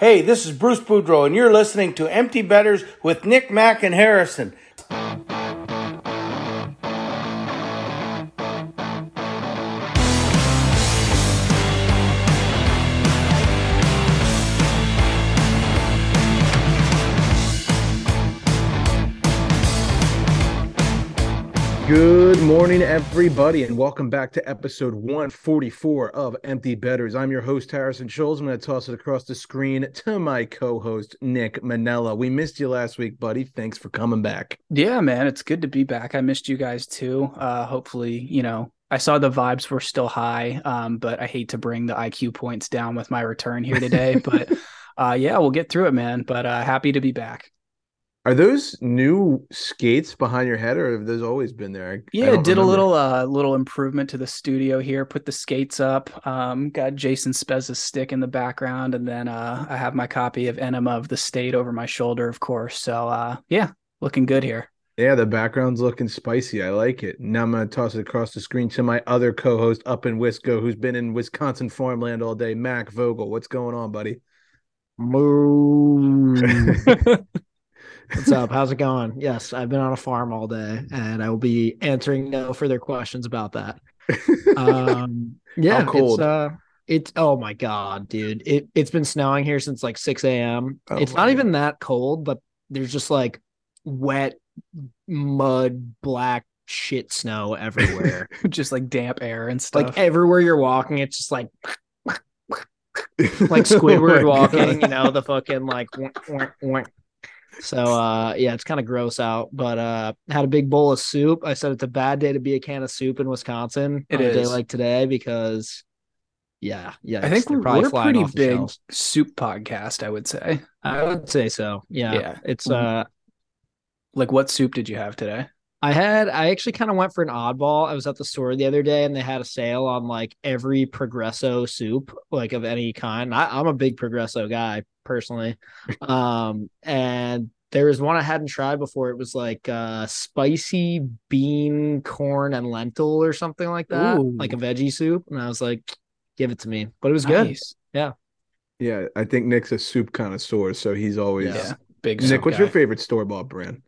Hey, this is Bruce Boudreau, and you're listening to Empty Betters with Nick, Mack, and Harrison. Morning, everybody, and welcome back to episode 144 of Empty Betters. I'm your host, Harrison Scholes. I'm going to toss it across the screen to my co host, Nick Manella. We missed you last week, buddy. Thanks for coming back. Yeah, man, it's good to be back. I missed you guys too. Uh, hopefully, you know, I saw the vibes were still high, um, but I hate to bring the IQ points down with my return here today. but uh, yeah, we'll get through it, man. But uh, happy to be back. Are those new skates behind your head, or have those always been there? I, yeah, did remember. a little uh little improvement to the studio here. Put the skates up. Um, got Jason Spezza's stick in the background, and then uh, I have my copy of Enema of the State over my shoulder, of course. So uh, yeah, looking good here. Yeah, the background's looking spicy. I like it. Now I'm gonna toss it across the screen to my other co-host up in Wisco, who's been in Wisconsin farmland all day, Mac Vogel. What's going on, buddy? Moo. What's up? How's it going? Yes, I've been on a farm all day, and I will be answering no further questions about that. Um, yeah, cold? It's, uh, it's oh my god, dude! It it's been snowing here since like six a.m. Oh, it's not man. even that cold, but there's just like wet mud, black shit snow everywhere. Just like damp air and stuff. like everywhere you're walking, it's just like like Squidward Oh walking, God. you know, the fucking like wink, wink, wink. So uh yeah, it's kind of gross out. But uh had a big bowl of soup. I said it's a bad day to be a can of soup in Wisconsin It on a day like today because yeah, yeah. I think we're, probably we're a pretty big shelves. soup podcast. I would say. I would say so. Yeah. Yeah. It's uh Like, what soup did you have today? I had I actually kind of went for an oddball. I was at the store the other day and they had a sale on like every Progresso soup, like of any kind. I, I'm a big Progresso guy personally. um, and there was one I hadn't tried before. It was like uh spicy bean, corn, and lentil or something like that, Ooh. like a veggie soup. And I was like, give it to me. But it was good. Yeah. Yeah, I think Nick's a soup connoisseur, so he's always. Yeah. Big Nick, what's guy. your favorite store bought brand?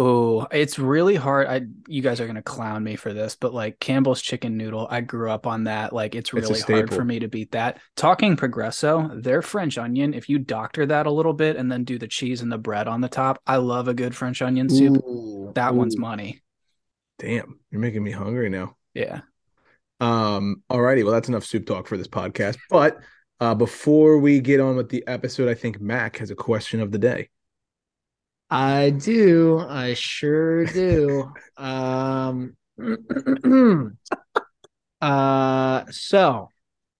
Oh, it's really hard. I you guys are gonna clown me for this, but like Campbell's chicken noodle, I grew up on that. Like it's It's really hard for me to beat that. Talking Progresso, their French onion, if you doctor that a little bit and then do the cheese and the bread on the top, I love a good French onion soup. Ooh, that one's money. Damn, you're making me hungry now. Yeah. Um, alrighty, well, that's enough soup talk for this podcast. But uh, before we get on with the episode, I think Mac has a question of the day. I do. I sure do. um uh so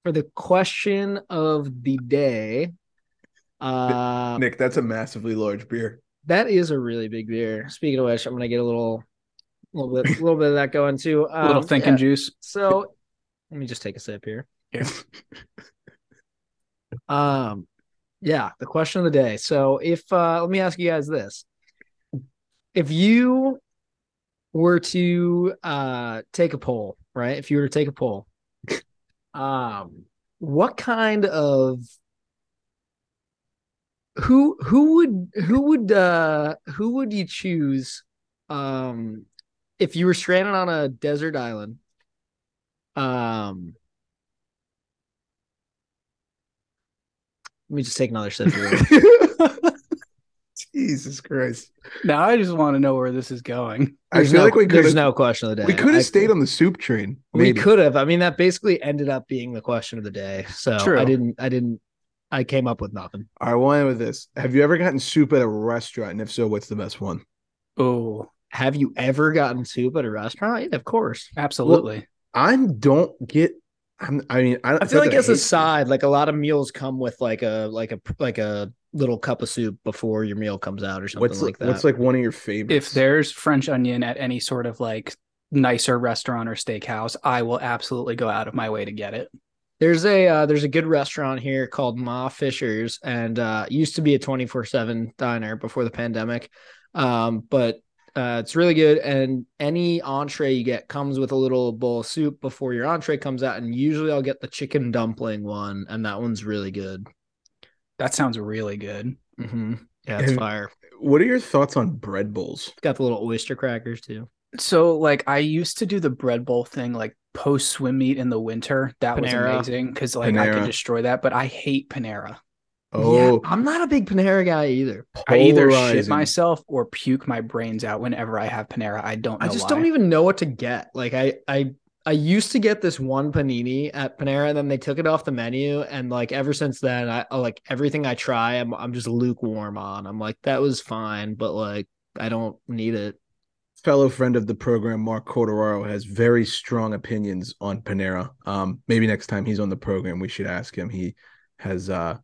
for the question of the day, uh Nick, that's a massively large beer. that is a really big beer. Speaking of which, I'm gonna get a little little bit a little bit of that going too. A little Um, thinking yeah, juice. So let me just take a sip here. Yeah. Um, yeah, the question of the day. So if uh let me ask you guys this. If you were to uh take a poll, right? If you were to take a poll, um, what kind of who who would who would uh who would you choose um if you were stranded on a desert island um let me just take another sip. Jesus Christ. Now I just want to know where this is going. I There's feel no, like we could there's no question of the day. we could I- have stayed on the soup train. We could have. I mean, that basically ended up being the question of the day. So True. I didn't. I didn't. I came up with nothing. I want with this. Have you ever gotten soup at a restaurant? And if so, what's the best one? Oh, Have you ever gotten soup at a restaurant? Yeah, of course. absolutely. I don't get. I'm, I mean, I, I feel like as a hate soup. side, like a lot of meals come with like a like a like a little cup of soup before your meal comes out or something What's like that. what's like one of your favorites? if there's French onion at any sort of like nicer restaurant or steakhouse, I will absolutely go out of my way to get it. There's a uh, there's a good restaurant here called Ma Fisher's, and uh, used to be a 24 seven diner before the pandemic, um, but uh, it's really good. And any entree you get comes with a little bowl of soup before your entree comes out. And usually I'll get the chicken dumpling one, and that one's really good. That sounds really good. Mm-hmm. Yeah, it's And- fire. What are your thoughts on bread bowls? Got the little oyster crackers too. So like I used to do the bread bowl thing like post swim meet in the winter. That Panera. was amazing because like I Panera. could destroy that, but I hate Panera. Oh, yeah, I'm not a big Panera guy either. I either shit myself or puke my brains out whenever I have Panera. I don't know I just why. don't even know what to get. Like I I I used to get this one panini at Panera, and then they took it off the menu, and like ever since then, I I- like everything I try, I'm I'm just lukewarm on. I'm like that was fine, but like I don't need it. fellow friend of the program, Mark Corderaro, has very strong opinions on Panera. Um, maybe next time he's on the program, we should ask him. He has uh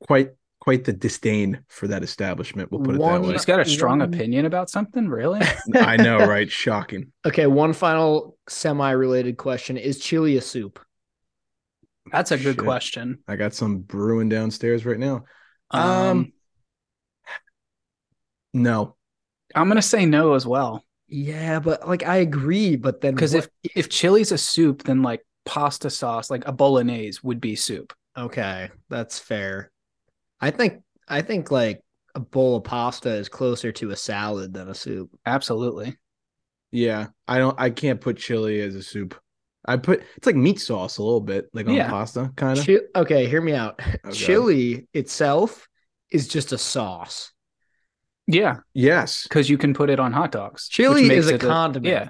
quite quite the disdain for that establishment. We'll put it One- that way. He's got a strong One- opinion about something, really? I know, right? Shocking. Okay, one final semi-related question: Is chili a soup? That's a good Shit. question. I got some brewing downstairs right now. Um, Um, No, I'm gonna say no as well. Yeah, but like I agree, but then Because if if chili's a soup, then like pasta sauce, like a bolognese, would be soup. okay, that's fair. I think I think like a bowl of pasta is closer to a salad than a soup. Absolutely. yeah, I don't. I can't put chili as a soup. I put it's like meat sauce a little bit, like on Yeah. pasta, kind of. Chi- okay, hear me out. Oh, God. Chili itself is just a sauce. Yeah, Yes, because you can put it on hot dogs. Chili is a it condiment. yeah,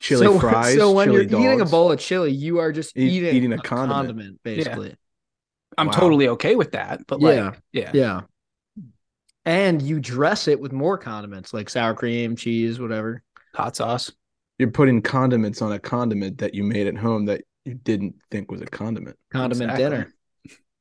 chili so, fries. So when chili you're eating a bowl of chili, you are just Eat- eating, eating a a condiment. condiment, basically. I'm Wow. totally okay with that. But like, Yeah. yeah, Yeah. And you dress it with more condiments like sour cream, cheese, whatever. hot sauce. you're putting condiments on a condiment that you made at home that you didn't think was a condiment. Condiment Exactly. dinner.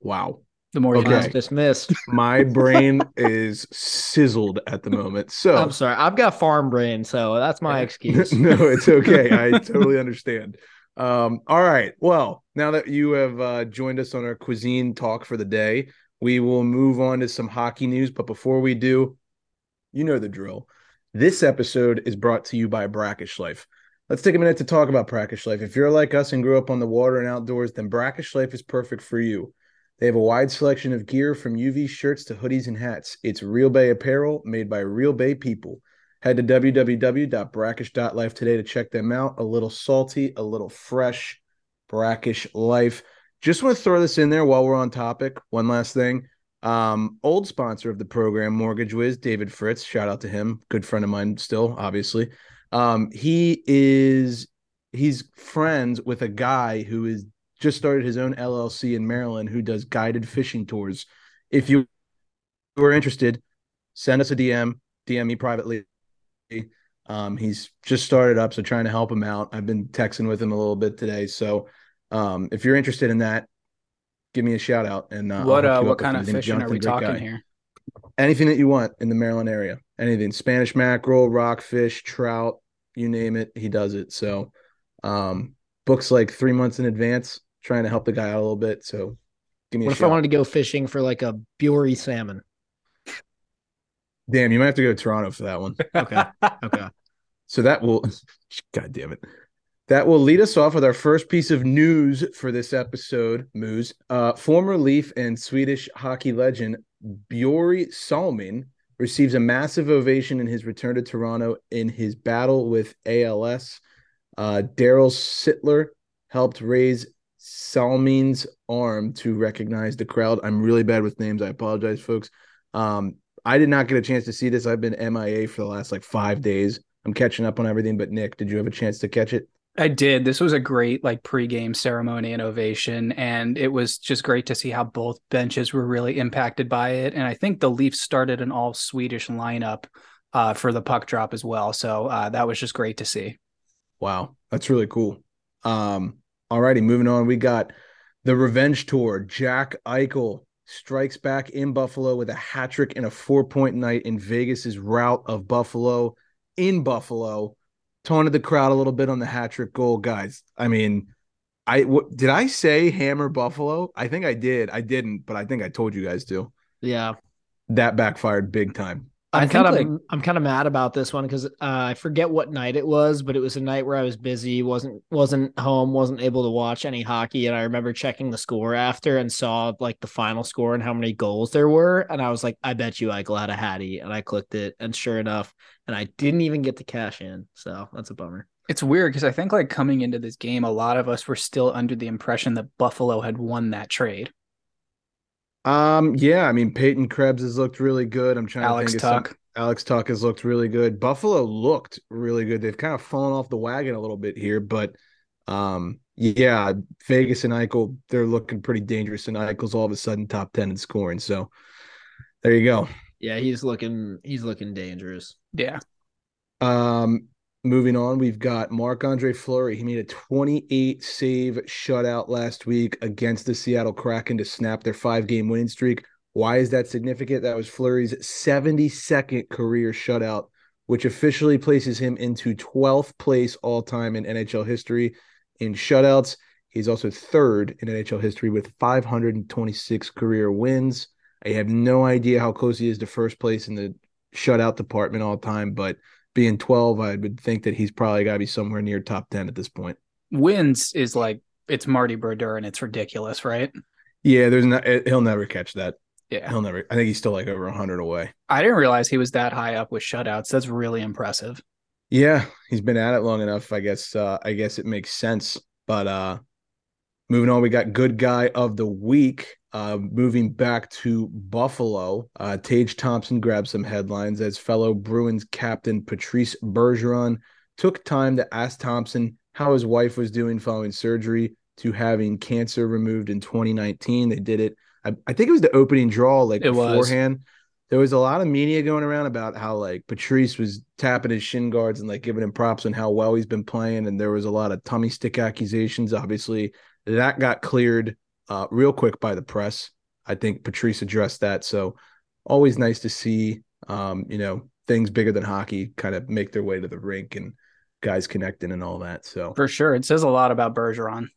Wow. The more you Okay. Class dismissed. My brain is sizzled at the moment. So I'm sorry. I've got farm brain, so that's my excuse. no, it's okay. I totally understand. Um, all right. Well, now that you have uh, joined us on our cuisine talk for the day, we will move on to some hockey news. But before we do, you know the drill. This episode is brought to you by Brackish Life. Let's take a minute to talk about Brackish Life. If you're like us and grew up on the water and outdoors, then Brackish Life is perfect for you. They have a wide selection of gear from UV shirts to hoodies and hats. It's Real Bay apparel made by Real Bay people. Head to www.brackish.life today to check them out. A little salty, a little fresh, brackish life. Just want to throw this in there while we're on topic. One last thing. Um, old sponsor of the program, Mortgage Wiz, David Fritz. Shout out to him. Good friend of mine still, obviously. Um, he is he's friends with a guy who is just started his own LLC in Maryland who does guided fishing tours. If you are interested, send us a DM, DM me privately. Um, he's just started up, so trying to help him out. I've been texting with him a little bit today. So um, if you're interested in that, give me a shout out. And uh, what uh, what kind of fishing are we talking guy. here? Anything that you want in the Maryland area, anything Spanish mackerel, rockfish, trout, you name it, he does it. So um, books like three months in advance, trying to help the guy out a little bit. So give me What if I wanted to go fishing for like a Bury salmon? Damn, you might have to go to Toronto for that one. Okay. Okay. So that will, God damn it. That will lead us off with our first piece of news for this episode, Moose. Uh, former Leaf and Swedish hockey legend Bjori Salmin receives a massive ovation in his return to Toronto in his battle with ALS. Uh, Darryl Sittler helped raise Salmin's arm to recognize the crowd. I'm really bad with names. I apologize, folks. Um, I did not get a chance to see this. I've been MIA for the last like five days. I'm catching up on everything. But Nick, did you have a chance to catch it? I did. This was a great like pregame ceremony and ovation, and it was just great to see how both benches were really impacted by it. And I think the Leafs started an all Swedish lineup uh, for the puck drop as well, so uh, that was just great to see. Wow, that's really cool. Um, alrighty, moving on. We got the revenge tour. Jack Eichel strikes back in Buffalo with a hat trick and a four point night in Vegas's route of Buffalo in Buffalo. Taunted the crowd a little bit on the hat trick goal, guys. I mean, I did I say hammer Buffalo? I think I did. I didn't, but I think I told you guys to. Yeah. That backfired big time. I'm kind of like- I'm kind of mad about this one because uh, I forget what night it was, but it was a night where I was busy, wasn't wasn't home, wasn't able to watch any hockey, and I remember checking the score after and saw like the final score and how many goals there were, and I was like, I bet you Eichel had a Hattie, and I clicked it, and sure enough, and I didn't even get to cash in, so that's a bummer. It's weird because I think like coming into this game, a lot of us were still under the impression that Buffalo had won that trade. Um, yeah, I mean Peyton Krebs has looked really good. I'm trying Alex to think of some- Tuch. Alex Tuch has looked really good. Buffalo looked really good. They've kind of fallen off the wagon a little bit here, but um, yeah, Vegas and Eichel, they're looking pretty dangerous, and Eichel's all of a sudden top ten in scoring. So there you go. Yeah, he's looking he's looking dangerous. Yeah. Um, moving on, we've got Marc Andre Fleury. He made a 28 save shutout last week against the Seattle Kraken to snap their five game winning streak. Why is that significant? That was Fleury's 72nd career shutout, which officially places him into 12th place all time in NHL history in shutouts. He's also third in NHL history with 526 career wins. I have no idea how close he is to first place in the shutout department all time, but being 12, I would think that he's probably got to be somewhere near top 10 at this point. Wins is like it's Marty Brodeur and it's ridiculous, right? Yeah, there's not, he'll never catch that. Yeah. He'll never, I think he's still like over 100 away. I didn't realize he was that high up with shutouts. That's really impressive. Yeah, he's been at it long enough. I guess, uh, I guess it makes sense. But, uh, moving on, we got good guy of the week. Uh, moving back to Buffalo, uh, Tage Thompson grabbed some headlines as fellow Bruins captain Patrice Bergeron took time to ask Thompson how his wife was doing following surgery to having cancer removed in 2019. They did it. I, I think it was the opening draw, like It was. beforehand. There was a lot of media going around about how like Patrice was tapping his shin guards and like giving him props on how well he's been playing, and there was a lot of tummy stick accusations. Obviously, that got cleared uh, real quick by the press. I think Patrice addressed that. So always nice to see, um, you know, things bigger than hockey kind of make their way to the rink and guys connecting and all that. So For sure. It says a lot about Bergeron.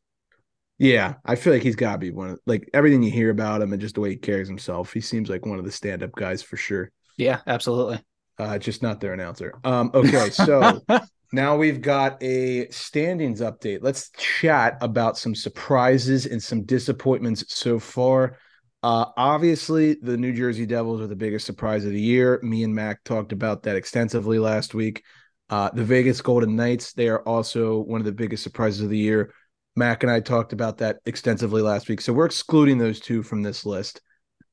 yeah, I feel like he's got to be one of like everything you hear about him and just the way he carries himself. He seems like one of the stand up guys for sure. Yeah, absolutely. Uh, just not their announcer. Um, okay, so now we've got a standings update. Let's chat about some surprises and some disappointments so far. Uh, obviously, the New Jersey Devils are the biggest surprise of the year. Me and Mac talked about that extensively last week. Uh, the Vegas Golden Knights, they are also one of the biggest surprises of the year. Mac and I talked about that extensively last week. So we're excluding those two from this list.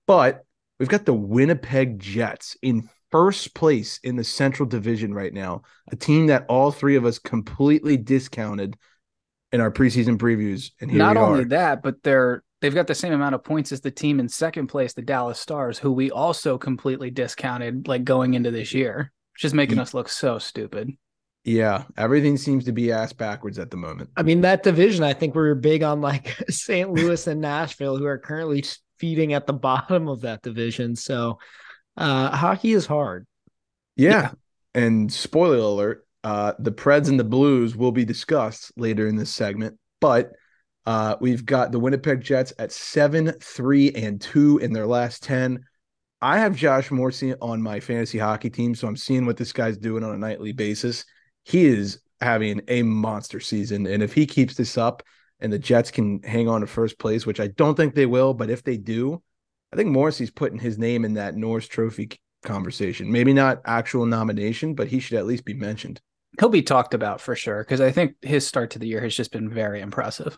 But we've got the Winnipeg Jets in first place in the Central Division right now, a team that all three of us completely discounted in our preseason previews. And here Not we only are. that, but they're they've got the same amount of points as the team in second place, the Dallas Stars, who we also completely discounted like going into this year, which is making Ye- us look so stupid. Yeah, everything seems to be ass backwards at the moment. I mean, that division, I think we are big on like St. Louis and Nashville, who are currently feeding at the bottom of that division. So uh hockey is hard. Yeah. And spoiler alert, uh, the Preds and the Blues will be discussed later in this segment. But uh, we've got the Winnipeg Jets at seven, three, and two in their last 10. I have Josh Morrissey on my fantasy hockey team, so I'm seeing what this guy's doing on a nightly basis. He is having a monster season. And if he keeps this up and the Jets can hang on to first place, which I don't think they will, but if they do, I think Morrissey's putting his name in that Norris Trophy conversation. Maybe not actual nomination, but he should at least be mentioned. He'll be talked about for sure because I think his start to the year has just been very impressive.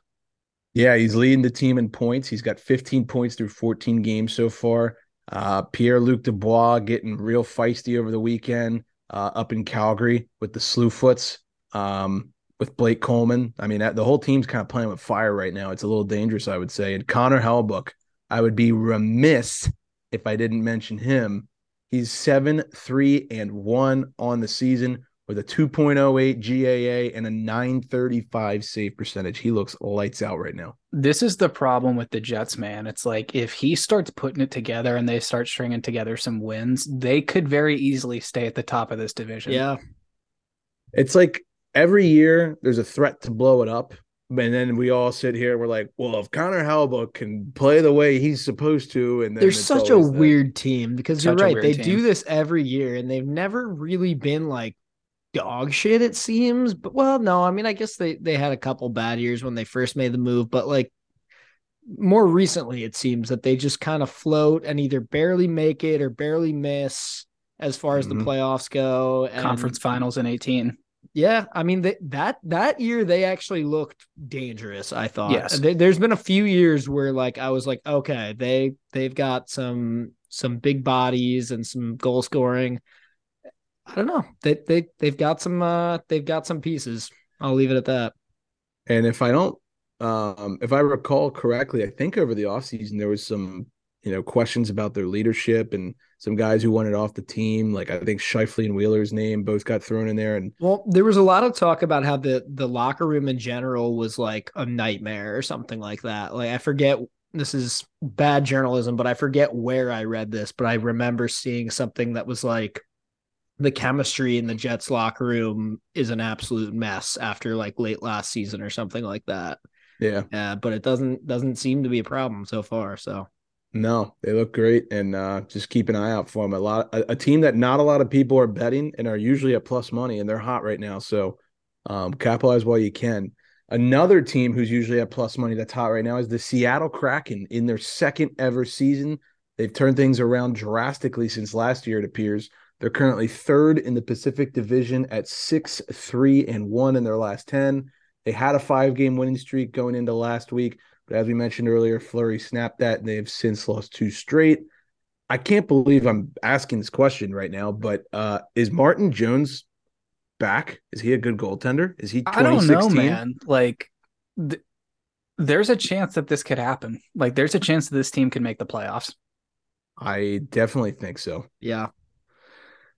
Yeah, he's leading the team in points. He's got 15 points through 14 games so far. Uh, Pierre Luc Dubois getting real feisty over the weekend uh, up in Calgary with the Slewfoots, um, with Blake Coleman. I mean, the whole team's kind of playing with fire right now. It's a little dangerous, I would say. And Connor Hellebuyck, I would be remiss if I didn't mention him. He's seven, three, and one on the season with a 2.08 GAA and a 935 save percentage. He looks lights out right now. This is the problem with the Jets, man. It's like if he starts putting it together and they start stringing together some wins, they could very easily stay at the top of this division. Yeah. It's like every year there's a threat to blow it up, And then we all sit here. We're like, well, if Connor Hellebuyck can play the way he's supposed to, and then They're such a always the- weird team because such you're right. They team. do this every year and they've never really been like dog shit, it seems. But well, no, I mean, I guess they they had a couple bad years when they first made the move, but like more recently, it seems that they just kind of float and either barely make it or barely miss as far as Mhm. the playoffs go. And Conference finals in 18. Yeah, I mean they, that that year they actually looked dangerous. I thought. Yes. There- there's been a few years where like I was like, okay, they they've got some some big bodies and some goal scoring. I don't know. They they they've got some uh they've got some pieces. I'll leave it at that. And if I don't, um, if I recall correctly, I think over the offseason there was some, you know, questions about their leadership and some guys who wanted off the team. Like I think Scheifele and Wheeler's name both got thrown in there. And Well, there was a lot of talk about how the the locker room in general was like a nightmare or something like that. Like I forget this is bad journalism, but I forget where I read this, but I remember seeing something that was like the chemistry in the Jets locker room is an absolute mess after like late last season or something like that. yeah, Yeah, but it doesn't doesn't seem to be a problem so far. So no, they look great. And uh, just keep an eye out for them. A lot, a, a team that not a lot of people are betting and are usually at plus money, and they're hot right now. So um, capitalize while you can. Another team who's usually at plus money that's hot right now is the Seattle Kraken in their second ever season. They've turned things around drastically since last year, it appears. They're currently third in the Pacific Division at six, three, and one in their last 10. They had a five game winning streak going into last week, but as we mentioned earlier, Fleury snapped that and they have since lost two straight. I can't believe I'm asking this question right now, but uh, is Martin Jones back? Is he a good goaltender? Is he I don't know, 2016? man. Like, th- there's a chance that this could happen. Like, there's a chance that this team could make the playoffs. I definitely think so. yeah.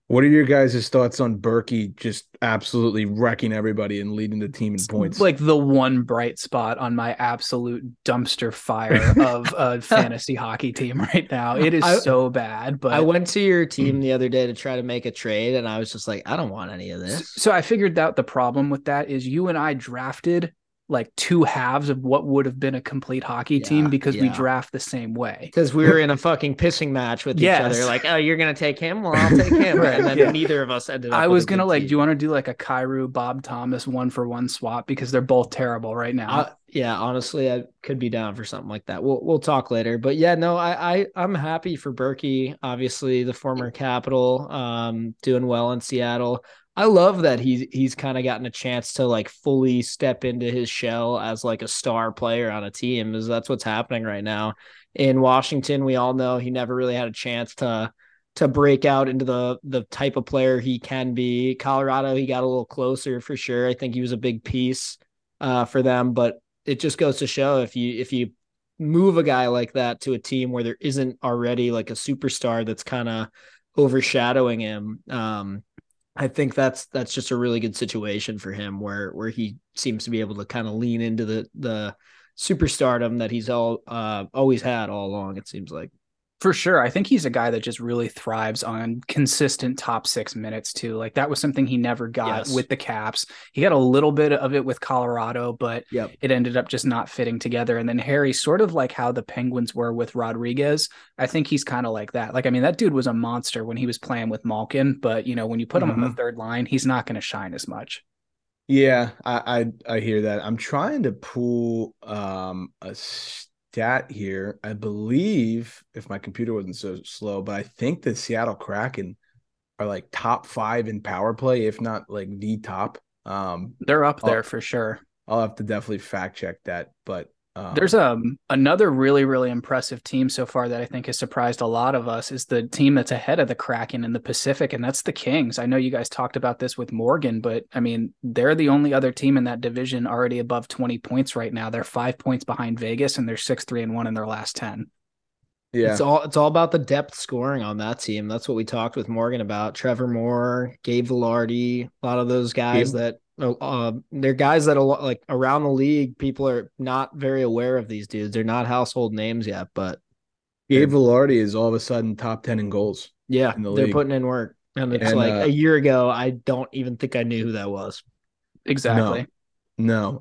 What are your guys' thoughts on Berkey just absolutely wrecking everybody and leading the team in points? Like the one bright spot on my absolute dumpster fire of a fantasy hockey team right now. It is I- so bad. But I went to your team mm. the other day to try to make a trade and I was just like, I don't want any of this. So I figured out the problem with that is you and I drafted like two halves of what would have been a complete hockey Yeah, team because we draft the same way. Because we were in a fucking pissing match with Yes. each other. Like, oh, you're gonna take him? Well, I'll take him. Right, And then yeah. neither of us ended up. I was gonna like, team. do you want to do like a Kyrou Bob Thomas one for one swap because they're both terrible right now. Uh, yeah, honestly, I could be down for something like that. We'll we'll talk later. But yeah, no, I, I I'm happy for Berkey. Obviously, the former Capital, um, doing well in Seattle. I love that he's he's kind of gotten a chance to like fully step into his shell as like a star player on a team. Is that's what's happening right now in Washington? We all know he never really had a chance to to break out into the the type of player he can be. Colorado, he got a little closer for sure. I think he was a big piece uh, for them, but it just goes to show if you if you move a guy like that to a team where there isn't already like a superstar that's kind of overshadowing him um i think that's that's just a really good situation for him where where he seems to be able to kind of lean into the the superstardom that he's all uh always had all along it seems like For sure. I think he's a guy that just really thrives on consistent top six minutes too. Like that was something he never got Yes. with the Caps. He got a little bit of it with Colorado, but Yep. it ended up just not fitting together. And then Harry, sort of like how the Penguins were with Rodriguez, I think he's kind of like that. Like, I mean, that dude was a monster when he was playing with Malkin, but you know, when you put him on the third line, he's not going to shine as much. Yeah, I, I I hear that. I'm trying to pull um a stat here. I believe if my computer wasn't so slow, but I think the Seattle Kraken are like top five in power play, if not like the top. Um, They're up there for sure. I'll have to definitely fact check that, but um, There's um another really really impressive team so far that I think has surprised a lot of us is the team that's ahead of the Kraken in the Pacific and that's the Kings. I know you guys talked about this with Morgan, but I mean they're the only other team in that division already above 20 points right now. They're 5 points behind Vegas and they're 6-3 and 1 in their last 10. yeah, It's all it's all about the depth scoring on that team. That's what we talked with Morgan about. Trevor Moore, Gabe Vilardi, a lot of those guys Gabe- that uh, they're guys that a lot like around the league, people are not very aware of these dudes. They're not household names yet, but Gabe Vilardi is all of a sudden top ten in goals. yeah, In the they're league. putting in work. And it's And, like uh, a year ago, I don't even think I knew who that was. Exactly. No,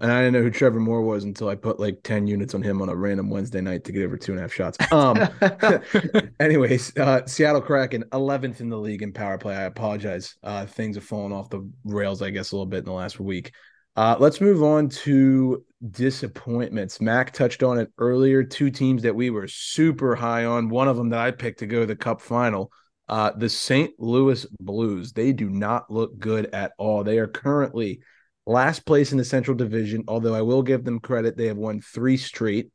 and I didn't know who Trevor Moore was until I put like 10 units on him on a random Wednesday night to get over two and a half shots. Um anyways, uh Seattle Kraken 11th in the league in power play. I apologize. Uh things have fallen off the rails, I guess, a little bit in the last week. Uh let's move on to disappointments. Mac touched on it earlier. Two teams that we were super high on. One of them that I picked to go to the cup final. Uh the St. Louis Blues. They do not look good at all. They are currently last place in the Central Division, although I will give them credit. They have won three straight.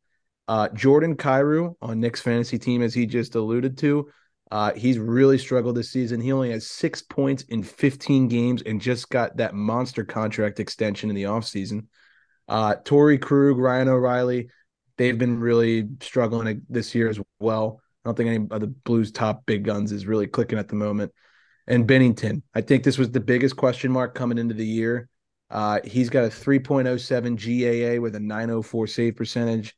Uh, Jordan Kyrou on Nick's fantasy team, as he just alluded to, uh, he's really struggled this season. He only has six points in 15 games and just got that monster contract extension in the offseason. Uh, Torey Krug, Ryan O'Reilly, they've been really struggling this year as well. I don't think any of the Blues' top big guns is really clicking at the moment. And Binnington, I think this was the biggest question mark coming into the year. Uh, he's got a 3.07 GAA with a 904 save percentage.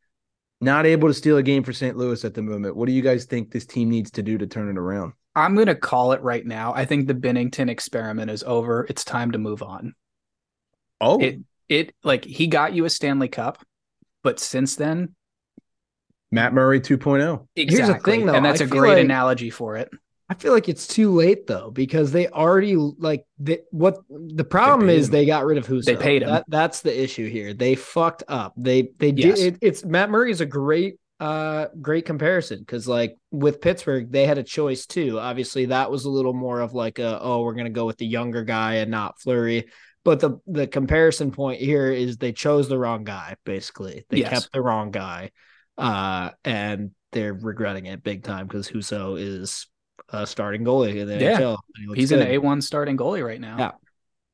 Not able to steal a game for St. Louis at the moment. What do you guys think this team needs to do to turn it around? I'm going to call it right now. I think the Binnington experiment is over. It's time to move on. Oh, It it like he got you a Stanley Cup, but since then, Matt Murray oh. 2.0. exactly. the thing, though, and that's I a great like- analogy for it. I feel like it's too late though because they already like the, what the problem is him. they got rid of Husso. They paid him. That, that's the issue here. They fucked up. They they Yes. did it, it's Matt Murray is a great uh great comparison because like with Pittsburgh they had a choice too. Obviously that was a little more of like a oh we're gonna go with the younger guy and not Fleury. But the the comparison point here is they chose the wrong guy. Basically, they Yes. kept the wrong guy, uh, and they're regretting it big time because Husso is a starting goalie in the Yeah. NHL. he He's good. an A1 starting goalie right now. Yeah.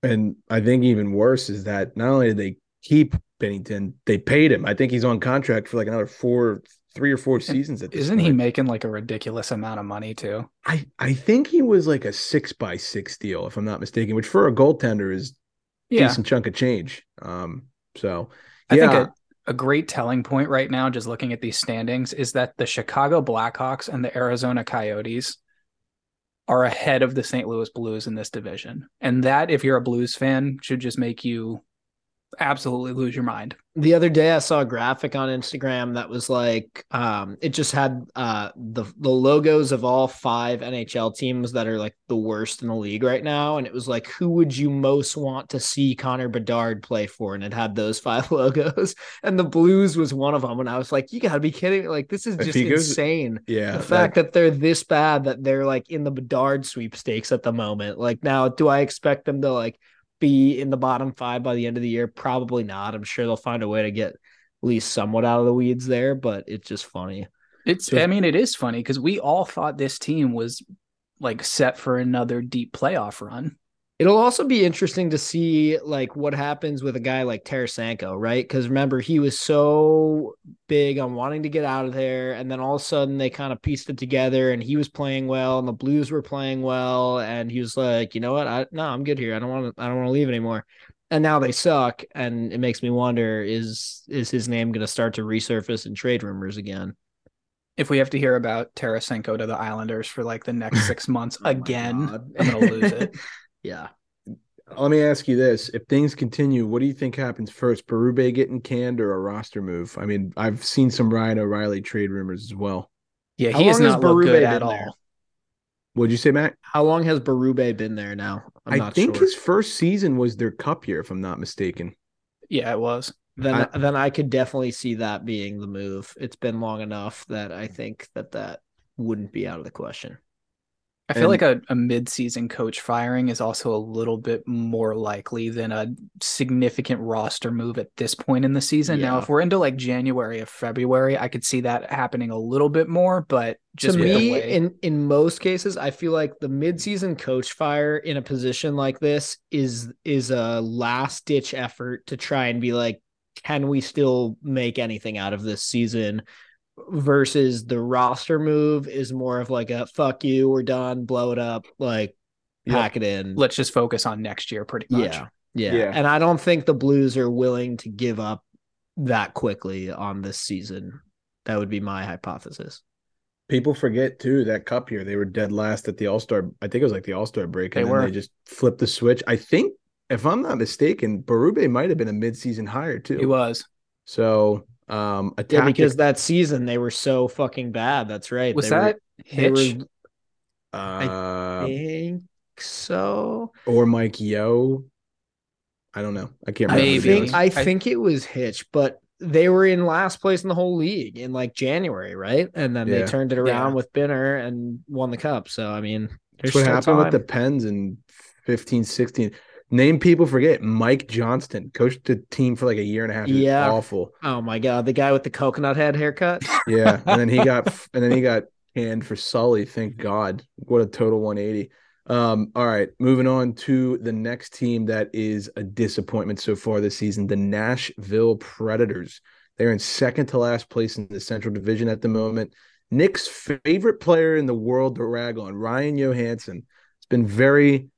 And I think even worse is that not only did they keep Binnington, they paid him. I think he's on contract for like another four, three or four seasons at this Isn't he making like a ridiculous amount of money too? I, I think he was like a six by six deal, if I'm not mistaken, which for a goaltender is Yeah. decent chunk of change. Um, so I yeah, think a, a great telling point right now, just looking at these standings, is that the Chicago Blackhawks and the Arizona Coyotes are ahead of the St. Louis Blues in this division. And that, if you're a Blues fan, should just make you absolutely lose your mind. the other day I saw a graphic on Instagram that was like um it just had uh the the logos of all five NHL teams that are like the worst in the league right now and it was like who would you most want to see Connor Bedard play for and it had those five logos and the Blues was one of them and I was like you got to be kidding me. like this is just goes- insane yeah, the that- fact that they're this bad that they're like in the Bedard sweepstakes at the moment. Like now, do I expect them to like be in the bottom five by the end of the year? Probably not. I'm sure they'll find a way to get at least somewhat out of the weeds there, but it's just funny. It's, I mean, it is funny because we all thought this team was like set for another deep playoff run. It'll also be interesting to see like what happens with a guy like Tarasenko, right? Because remember, he was so big on wanting to get out of there, and then all of a sudden they kind of pieced it together, and he was playing well, and the Blues were playing well, and he was like, you know what? I no, I'm good here. I don't want to. I don't want to leave anymore. And now they suck, and it makes me wonder: is is his name going to start to resurface in trade rumors again? If we have to hear about Tarasenko to the Islanders for like the next six months Oh again, I'm going to lose it. yeah. Let me ask you this: If things continue, what do you think happens first? Berube getting canned or a roster move? I mean, I've seen some Ryan O'Reilly trade rumors as well. Yeah, How he has not looked good been at there? all. What'd you say, Matt? How long has Berube been there now? I'm I not think sure. his first season was their cup year, if I'm not mistaken. Yeah, it was. then I- then I could definitely see that being the move. It's been long enough that I think that that wouldn't be out of the question. I feel And- like a, a mid-season coach firing is also a little bit more likely than a significant roster move at this point in the season. Now, if we're into like January or February, I could see that happening a little bit more, but just to me, way- in in most cases, I feel like the midseason coach fire in a position like this is is a last ditch effort to try and be like, can we still make anything out of this season? Versus the roster move is more of like a fuck you, we're done, blow it up, like Yep. pack it in. let's just focus on next year pretty much. Yeah, yeah. Yeah. And I don't think the Blues are willing to give up that quickly on this season. That would be my hypothesis. People forget too that cup year they were dead last at the All Star. I think it was like the All Star break, and They then were. they just flipped the switch. I think if I'm not mistaken, Berube might have been a midseason hire too. He was. So um a Yeah, tactic- because that season they were so fucking bad. That's right. Was They were- that they Hitch? were- uh, think so. or Mike Yeo. I don't know. I can't remember. I to be Maybe. think. I I- think it was Hitch, but they were in last place in the whole league in like January, right? And then Yeah. they turned it around Yeah. with Binner and won the cup. So I mean, That's what still happened with the time. Pens in 15, 16. Name people forget. Mike Johnston coached the team for like a year and a half. Yeah. awful. Oh my god, the guy with the coconut head haircut. Yeah, and then he got and then he got canned for Sully. Thank God. What a total 180. Um, all right, moving on to the next team that is a disappointment so far this season, the Nashville Predators. They're in second to last place in the Central Division at the moment. Nick's favorite player in the world to rag on, Ryan Johansen. It's been very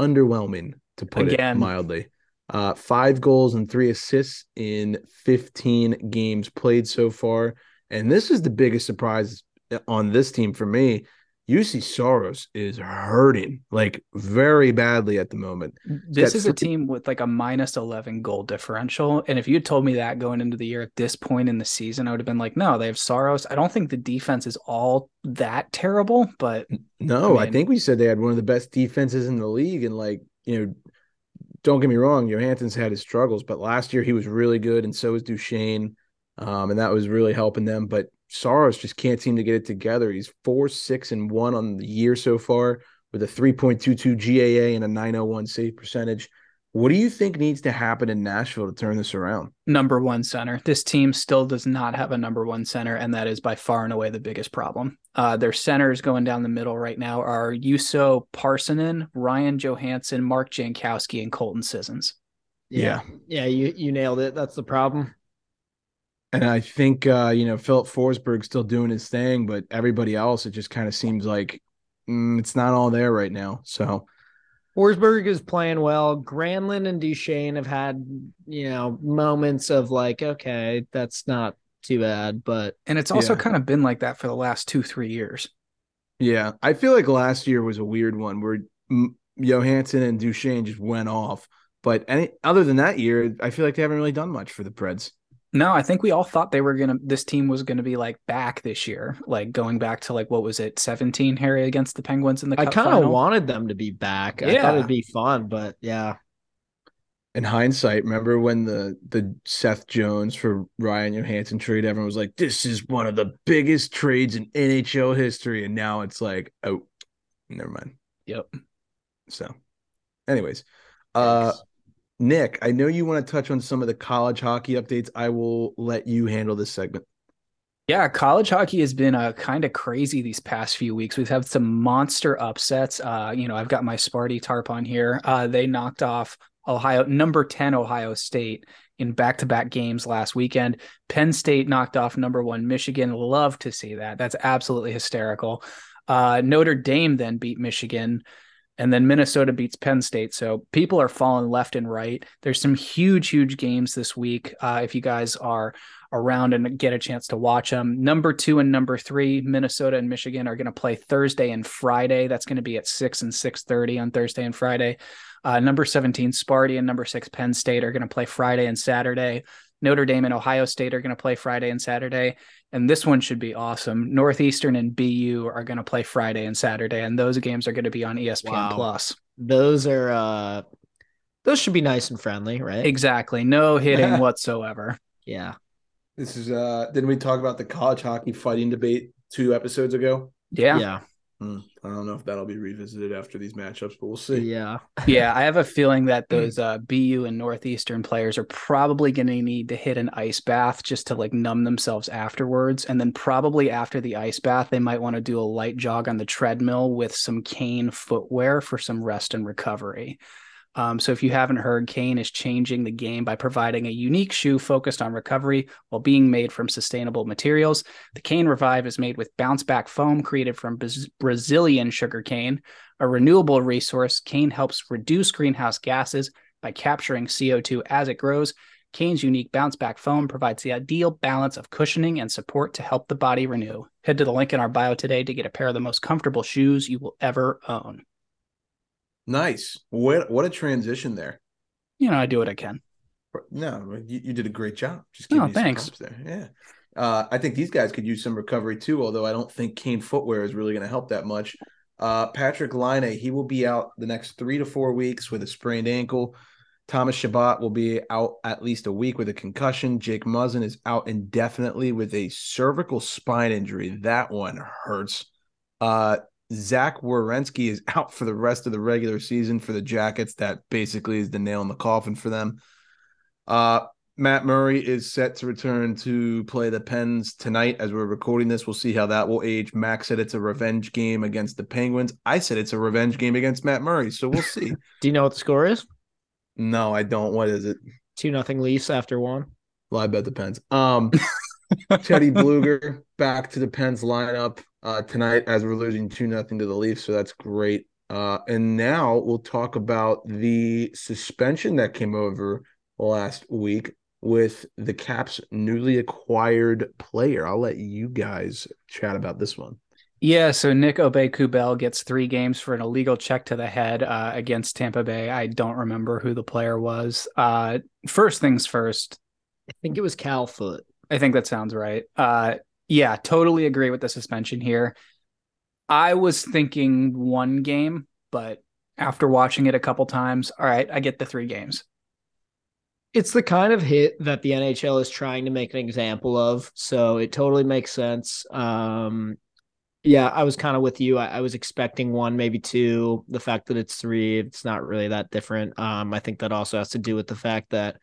underwhelming, to put it Again. mildly. Uh, five goals and three assists in 15 games played so far. And this is the biggest surprise on this team for me. Juuse Saros is hurting like very badly at the moment. This is a team with like a minus 11 goal differential. And if you told me that going into the year at this point in the season, I would have been like, no, they have Saros. I don't think the defense is all that terrible, but No, I, I think we said they had one of the best defenses in the league. And like, you know, don't get me wrong, Johansen's had his struggles, but last year he was really good, and so was Duchene. Um, and that was really helping them. But Saros just can't seem to get it together. He's four, six, and one on the year so far with a 3.22 GAA and a 901 save percentage. What do you think needs to happen in Nashville to turn this around? number one center. This team still does not have a number one center, and that is by far and away the biggest problem. Uh, their centers going down the middle right now are Juuso Parssinen, Ryan Johansen, Mark Jankowski, and Colton Sissons. Yeah. Yeah, you you nailed it. That's the problem. And I think uh, you know Filip Forsberg's still doing his thing, but everybody else, it just kind of seems like mm, it's not all there right now. So Forsberg is playing well. Granlund and Duchene have had, you know, moments of like, okay, that's not too bad, but And it's also Yeah. kind of been like that for the last two, three years. yeah, I feel like last year was a weird one where Johansen and Duchene just went off. But any other than that year, I feel like they haven't really done much for the Preds. No, I think we all thought they were gonna. This team was gonna be like back this year, like going back to like what was it, seventeen Harry against the Penguins in the I kind of wanted them to be back. I thought Yeah. it'd be fun, but yeah. In hindsight, remember when the the Seth Jones for Ryan Johansen trade, everyone was like, "This is one of the biggest trades in NHL history," and now it's like, "Oh, never mind." Yep. So, anyways, uh, Nick, I know you want to touch on some of the college hockey updates. I will let you handle this segment. Yeah, college hockey has been uh, kind of crazy these past few weeks. We've had some monster upsets. Uh, you know, I've got my Sparty tarp on here. Uh, they knocked off Ohio, number 10 Ohio State in back to back games last weekend. Penn State knocked off number one Michigan. Love to see that. That's absolutely hysterical. Uh, Notre Dame then beat Michigan. And then Minnesota beats Penn State. So people are falling left and right. There's some huge, huge games this week. Uh, if you guys are around and get a chance to watch them. Number two and number three, Minnesota and Michigan are going to play Thursday and Friday. That's going to be at six and six thirty on Thursday and Friday. Uh, number seventeen, Sparty and number six, Penn State are going to play Friday and Saturday. Notre Dame and Ohio State are going to play Friday and Saturday. And this one should be awesome. Northeastern and BU are going to play Friday and Saturday, and those games are going to be on ESPN Wow. Plus. Those are uh those should be nice and friendly, right? Exactly, no hitting whatsoever. yeah. This is uh didn't we talk about the college hockey fighting debate two episodes ago? Yeah, Yeah. Hmm, I don't know if that'll be revisited after these matchups, but we'll see. Yeah. yeah, I have a feeling that those uh, BU and Northeastern players are probably going to need to hit an ice bath just to like numb themselves afterwards. And then probably after the ice bath, they might want to do a light jog on the treadmill with some Kane footwear for some rest and recovery. Um, so if you haven't heard, Kane is changing the game by providing a unique shoe focused on recovery while being made from sustainable materials. The Kane Revive is made with bounce back foam created from Braz- Brazilian sugarcane. A renewable resource, Kane helps reduce greenhouse gases by capturing CO2 as it grows. Kane's unique bounce back foam provides the ideal balance of cushioning and support to help the body renew. Head to the link in our bio today to get a pair of the most comfortable shoes you will ever own. Nice. What what a transition there. you know, I do what I can. No, you, you did a great job. Just you thanks. there. Yeah. Uh, I think these guys could use some recovery too, although I don't think Kane footwear is really going to help that much. Uh, Patrik Laine, he will be out the next three to four weeks with a sprained ankle. Thomas Chabot will be out at least a week with a concussion. Jake Muzzin is out indefinitely with a cervical spine injury. That one hurts. Uh, Zach Werenski is out for the rest of the regular season for the Jackets. That basically is the nail in the coffin for them. Uh, Matt Murray is set to return to play the Pens tonight as we're recording this. We'll see how that will age. Max said it's a revenge game against the Penguins. I said it's a revenge game against Matt Murray. So we'll see. Do you know what the score is? no, I don't. What is it? Two nothing Leafs after one. Well, I bet depends. Um, Teddy Blueger back to the Pens lineup uh, tonight as we're losing two nothing to the Leafs, so that's great. Uh, and now we'll talk about the suspension that came over last week with the Caps' newly acquired player. I'll let you guys chat about this one. Yeah, so Nick Aube-Kubel gets three games for an illegal check to the head uh, against Tampa Bay. I don't remember who the player was. Uh, first things first, I think it was Cal Foote. I think that sounds right. Uh, yeah, totally agree with the suspension here. I was thinking one game, but after watching it a couple times, all right, I get the three games. It's the kind of hit that the NHL is trying to make an example of, so it totally makes sense. Um, yeah, I was kind of with you. I, I was expecting one, maybe two. The fact that it's three, it's not really that different. Um, I think that also has to do with the fact that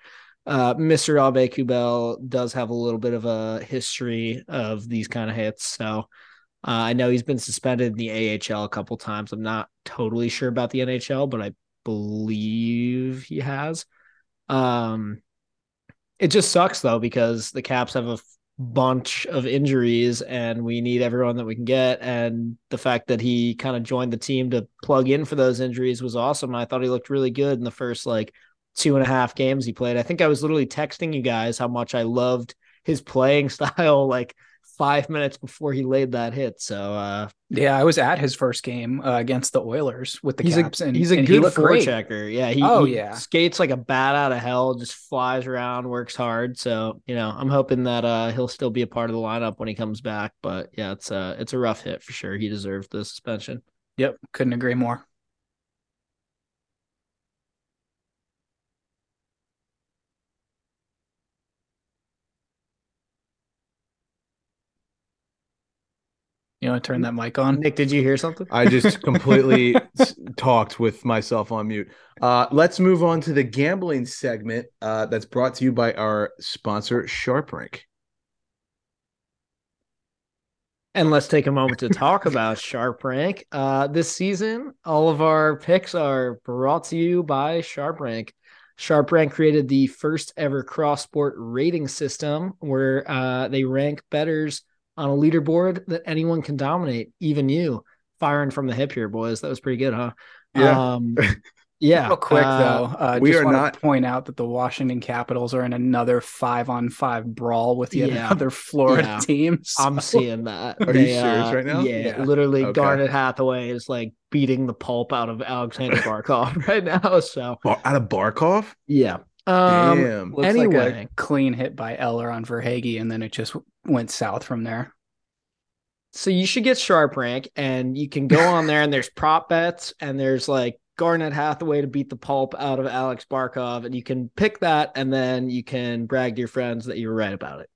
uh, Mr. Aube-Kubel does have a little bit of a history of these kind of hits. So uh, I know he's been suspended in the AHL a couple times. I'm not totally sure about the NHL, but I believe he has. Um, it just sucks though because the Caps have a f- bunch of injuries and we need everyone that we can get. And the fact that he kind of joined the team to plug in for those injuries was awesome. I thought he looked really good in the first like two and a half games he played. I think I was literally texting you guys how much I loved his playing style like five minutes before he laid that hit. So uh Yeah, I was at his first game uh, against the Oilers with the he's Caps, a and he's a and he good great. forechecker. Yeah, he, Oh, he yeah. skates like a bat out of hell, just flies around, works hard. So you know, I'm hoping that uh he'll still be a part of the lineup when he comes back. But yeah, it's uh it's a rough hit for sure. He deserved the suspension. Yep, couldn't agree more. You want to turn that mic on? Nick, did you hear something? I just completely s- talked with myself on mute. Uh, let's move on to the gambling segment uh, that's brought to you by our sponsor, SharpRank. And let's take a moment to talk about Sharp Rank. Uh, this season, all of our picks are brought to you by Sharp Rank. Sharp Rank created the first ever cross sport rating system where uh, they rank betters on a leaderboard that anyone can dominate, even you. Firing from the hip here, boys. That was pretty good, huh? Yeah. Um, yeah. Real quick uh, though, uh, we just are wanna not- point out that the Washington Capitals are in another five-on-five brawl with yet Yeah. another Florida Yeah. team. I'm seeing that. Are you serious right now? Yeah, Yeah. literally, Okay. Garnet Hathaway is like beating the pulp out of Alexander Barkov right now. So Bar- out of Barkov? yeah. Um, Damn. Looks like a clean hit by Eller on Verhaeghe, and then it just went south from there. so you should get Sharp Rank, and you can go on there, and there's prop bets, and there's like Garnet Hathaway to beat the pulp out of Alex Barkov, and you can pick that, and then you can brag to your friends that you were right about it.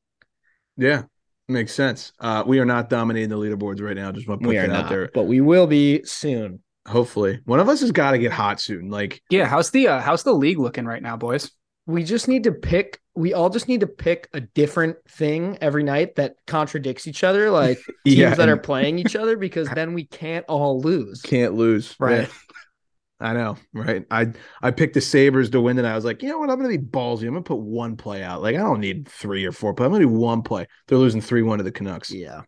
Yeah, makes sense. Uh, we are not dominating the leaderboards right now. Just want to put we are that out there. but we will be soon. Hopefully, one of us has got to get hot soon. Like, Yeah, how's the uh, how's the league looking right now, boys? We just need to pick we all just need to pick a different thing every night that contradicts each other like teams Yeah, that are playing each other because then we can't all lose can't lose. Right. Yeah. I know, right? I I picked the Sabres to win, and I was like, you know what? I'm gonna be ballsy. I'm gonna put one play out. Like, I don't need three or four play. I'm gonna do one play. They're losing three one to the Canucks yeah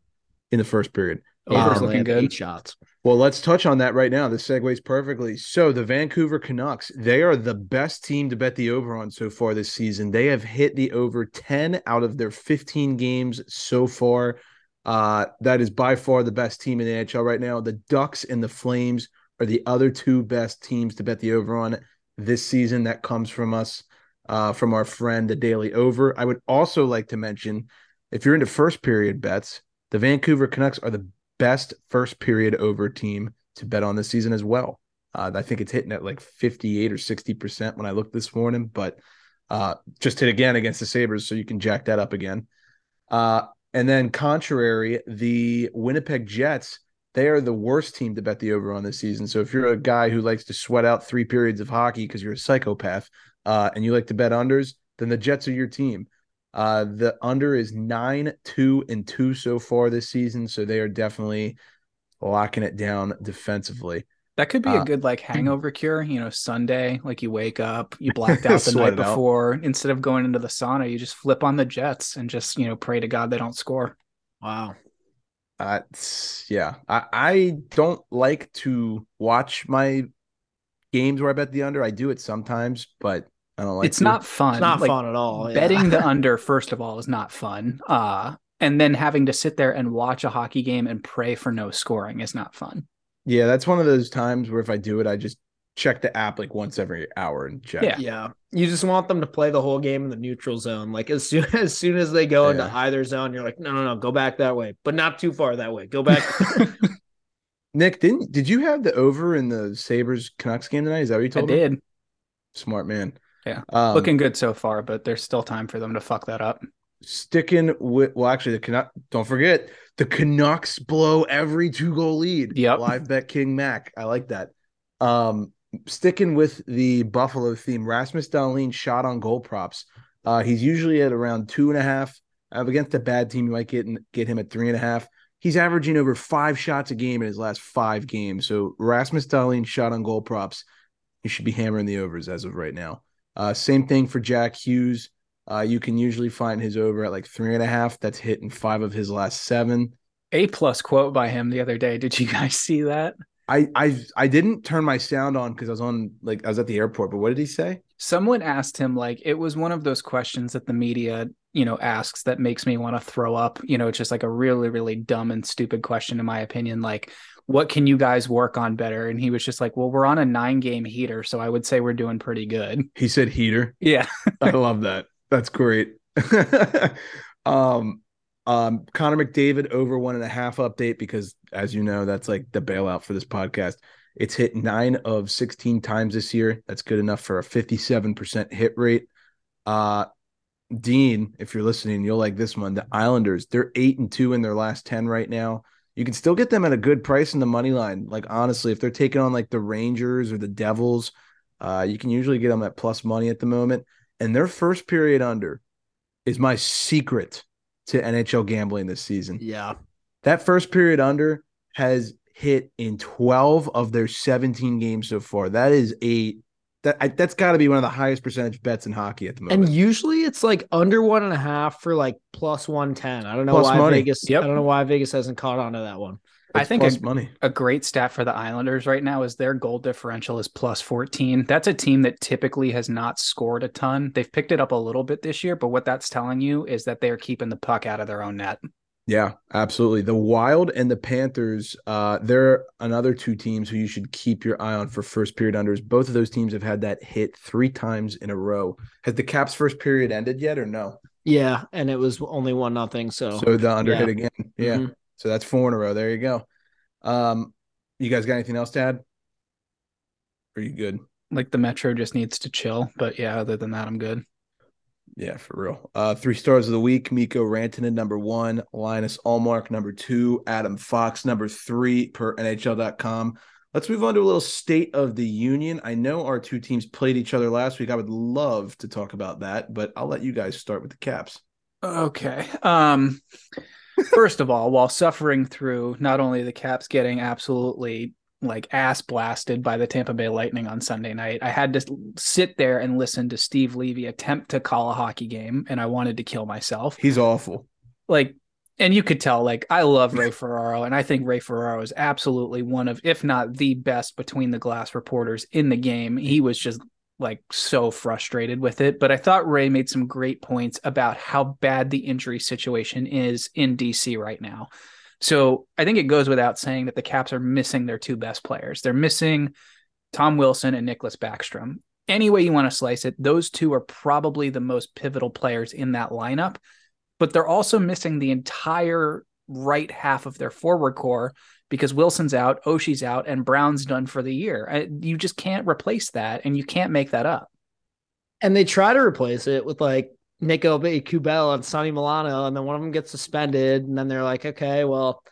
in the first period. Over's Um, looking good. eight shots Well, let's touch on that right now. This segues perfectly. So the Vancouver Canucks, they are the best team to bet the over on so far this season. They have hit the over 10 out of their 15 games so far. Uh, that is by far the best team in the NHL right now. The Ducks and the Flames are the other two best teams to bet the over on. this season that comes from us, uh, from our friend the Daily Over. I would also like to mention if you're into first period bets, the Vancouver Canucks are the best first period over team to bet on this season as well. Uh, I think it's hitting at like 58 or 60% when I looked this morning, but uh, just hit again against the Sabres, so you can jack that up again. Uh, and then, contrary, the Winnipeg Jets, they are the worst team to bet the over on this season. So, if you're a guy who likes to sweat out three periods of hockey because you're a psychopath uh, and you like to bet unders, then the Jets are your team. Uh, the under is nine, two, and two so far this season. So, they are definitely locking it down defensively. That could be Uh, a good like hangover cure. You know, Sunday, like you wake up, you blacked out the night it out. before. Instead of going into the sauna, you just flip on the Jets and just you know pray to God they don't score. Wow. Uh, yeah, I, I don't like to watch my games where I bet the under. I do it sometimes, but I don't like. it's to. not fun. It's not Like, fun at all. yeah. Betting the under, first of all, is not fun. Uh, and then having to sit there and watch a hockey game and pray for no scoring is not fun. Yeah, that's one of those times where if I do it, I just check the app like once every hour and check. Yeah. Yeah. You just want them to play the whole game in the neutral zone. Like as soon as soon as they go into either zone, you're like, no, no, no, go back that way, but not too far that way. Go back. Nick, didn't did you have the over in the Sabres Canucks game tonight? Is that what you I told me? I did. Smart man. Yeah. Um, Looking good so far, but there's still time for them to fuck that up. sticking with well, actually the Canucks. Don't forget the Canucks blow every two goal lead. Yep. Live bet King Mac. I like that. Um, sticking with the Buffalo theme, Rasmus Dahlin shot on goal props. Uh, he's usually at around two and a half. Uh, against a bad team, you might get get him at three and a half. He's averaging over five shots a game in his last five games. So Rasmus Dahlin shot on goal props. You should be hammering the overs as of right now. Uh, same thing for Jack Hughes. Uh, you can usually find his over at like three and a half. That's hit in five of his last seven. A plus quote by him the other day. Did you guys see that? I I I didn't turn my sound on because I was on like I was at the airport. But what did he say? Someone asked him, like, it was one of those questions that the media, you know, asks that makes me want to throw up. You know, it's just like a really, really dumb and stupid question, in my opinion. Like, what can you guys work on better? And he was just like, well, we're on a nine game heater. So I would say we're doing pretty good. He said heater. Yeah. I love that. That's great. um, um, Connor McDavid over one and a half update because, as you know, that's like the bailout for this podcast. It's hit nine of 16 times this year. That's good enough for a 57% hit rate. Uh, Dean, if you're listening, you'll like this one. The Islanders, they're eight and two in their last 10 right now. You can still get them at a good price in the money line. Like, honestly, if they're taking on like the Rangers or the Devils, uh, you can usually get them at plus money at the moment. And their first period under is my secret to NHL gambling this season. yeah. That first period under has hit in 12 of their 17 games so far. That is a that I, that's got to be one of the highest percentage bets in hockey at the moment. And usually it's like under one and a half for like plus one ten. I don't know Plus why money. Vegas. Yep. I don't know why Vegas hasn't caught on to that one. I think plus a- money. A great stat for the Islanders right now is their goal differential is plus 14. That's a team that typically has not scored a ton. They've picked it up a little bit this year, but what that's telling you is that they're keeping the puck out of their own net. Yeah, absolutely. The Wild and the Panthers, uh, they're another two teams who you should keep your eye on for first period unders. Both of those teams have had that hit three times in a row. Has the Caps first period ended yet or no? Yeah, and it was only one nothing. So, So the under yeah. hit again. Yeah. Mhm. So that's four in a row. There you go. Um, you guys got anything else to add? Are you good? Like the Metro just needs to chill. But yeah, other than that, I'm good. Yeah, for real. Uh, three stars of the week: Mikko Rantanen, number one; Linus Ullmark, number two; Adam Fox, number three, per NHL.com. Let's move on to a little state of the union. I know our two teams played each other last week. I would love to talk about that, but I'll let you guys start with the Caps. Okay. Um first of all, while suffering through not only the Caps getting absolutely like ass blasted by the Tampa Bay Lightning on Sunday night, I had to sit there and listen to Steve Levy attempt to call a hockey game and I wanted to kill myself. He's awful. Like and you could tell like I love Ray Ferraro and I think Ray Ferraro is absolutely one of if not the best between the glass reporters in the game. He was just like so frustrated with it. But I thought Ray made some great points about how bad the injury situation is in DC right now. So I think it goes without saying that the Caps are missing their two best players. They're missing Tom Wilson and Nicklas Backstrom. any way you want to slice it, those two are probably the most pivotal players in that lineup. But they're also missing the entire right half of their forward core because Wilson's out, Oshie's out, and Brown's done for the year. You just can't replace that, and you can't make that up. And they try to replace it with like Nic Aube-Kubel and Sonny Milano, and then one of them gets suspended, and then they're like, okay, well,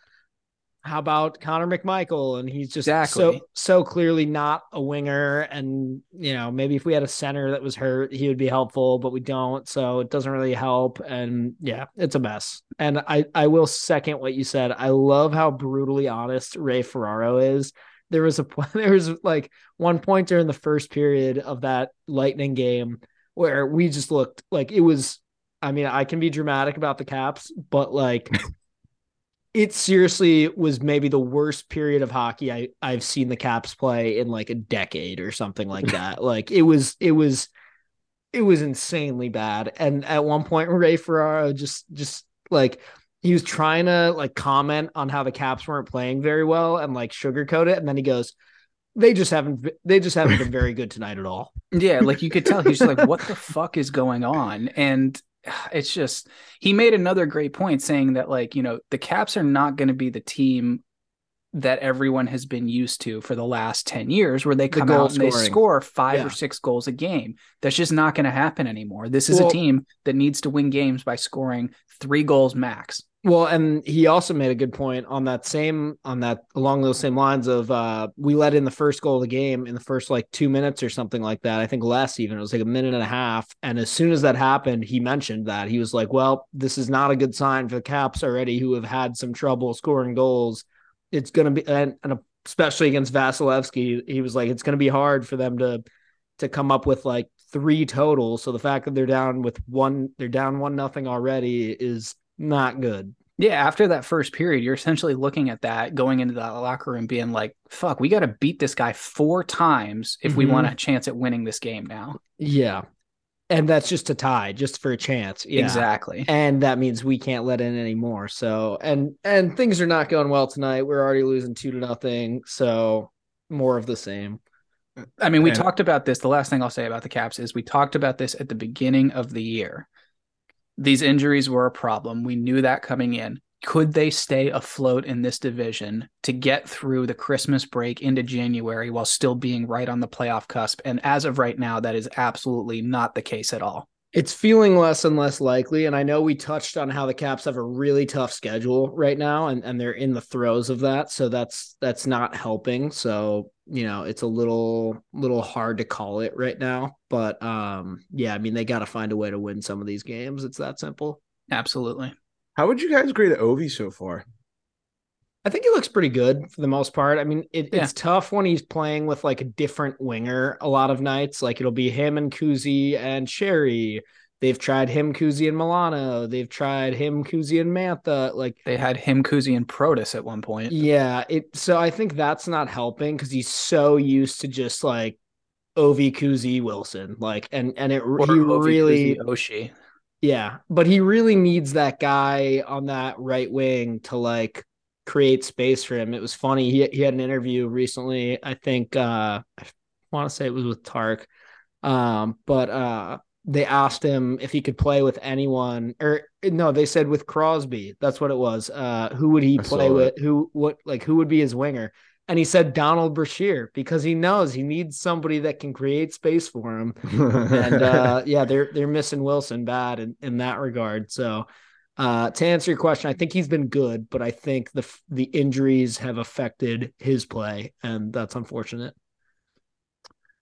how about Connor McMichael? And he's just exactly. so so clearly not a winger. And you know, maybe if we had a center that was hurt, he would be helpful, but we don't, so it doesn't really help. And yeah, it's a mess. And I I will second what you said. I love how brutally honest Ray Ferraro is. There was a there was like one point during the first period of that Lightning game where we just looked like it was. I mean, I can be dramatic about the Caps, but like it seriously was maybe the worst period of hockey I, I've seen the Caps play in like a decade or something like that. like it was it was it was insanely bad. And at one point Ray Ferraro just just like he was trying to like comment on how the Caps weren't playing very well and like sugarcoat it. And then he goes, they just haven't they just haven't been very good tonight at all. Yeah, like you could tell he's like, what the fuck is going on? And it's just he made another great point saying that like you know the caps are not going to be the team that everyone has been used to for the last 10 years where they come the out and they score five yeah. or six goals a game that's just not going to happen anymore this is well, a team that needs to win games by scoring three goals max well, and he also made a good point on that same on that along those same lines of uh we let in the first goal of the game in the first like two minutes or something like that. I think less even. It was like a minute and a half. And as soon as that happened, he mentioned that he was like, Well, this is not a good sign for the Caps already who have had some trouble scoring goals. It's gonna be and, and especially against Vasilevskiy, he was like, it's gonna be hard for them to to come up with like three total. So the fact that they're down with one, they're down one nothing already is not good. Yeah, after that first period, you're essentially looking at that going into that locker room being like, fuck, we got to beat this guy four times if mm-hmm. we want a chance at winning this game now. Yeah. And that's just a tie, just for a chance. Yeah. Exactly. And that means we can't let in any more. So and and things are not going well tonight. We're already losing two to nothing. So more of the same. I mean, we and, talked about this. The last thing I'll say about the Caps is we talked about this at the beginning of the year these injuries were a problem. We knew that coming in. Could they stay afloat in this division to get through the Christmas break into January while still being right on the playoff cusp? And as of right now, that is absolutely not the case at all. It's feeling less and less likely. And I know we touched on how the Caps have a really tough schedule right now, and, and they're in the throes of that. So that's that's not helping. So you know it's a little little hard to call it right now but um yeah i mean they got to find a way to win some of these games it's that simple absolutely how would you guys grade ovi so far i think he looks pretty good for the most part i mean it, yeah. it's tough when he's playing with like a different winger a lot of nights like it'll be him and kuzi and Sheary They've tried him, Kuzi, and Milano. They've tried him, Kuzi, and Mantha. Like they had him, Kuzi, and Protas at one point. Yeah, it. So I think that's not helping because he's so used to just like Ovi, Kuzi, Wilson. Like, and and it or he Ovi, really Kuzi, Oshie. Yeah, but he really needs that guy on that right wing to like create space for him. It was funny. He he had an interview recently. I think uh I want to say it was with Tark. Um, but uh they asked him if he could play with anyone or no they said with crosby that's what it was uh who would he play with who what like who would be his winger and he said donald brashear because he knows he needs somebody that can create space for him and uh yeah they're they're missing wilson bad in, in that regard so uh to answer your question i think he's been good but i think the the injuries have affected his play and that's unfortunate